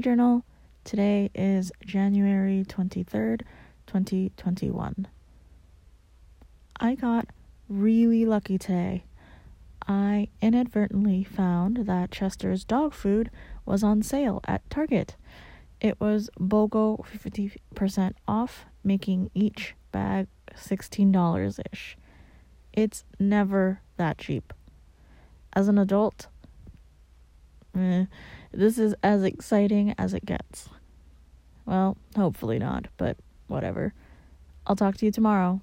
Journal, today is January 23rd, 2021. I got really lucky today. I inadvertently found that Chester's dog food was on sale at Target. It was BOGO 50% off, making each bag $16 ish. It's never that cheap. As an adult, eh, this is as exciting as it gets. Well, hopefully not, but whatever. I'll talk to you tomorrow.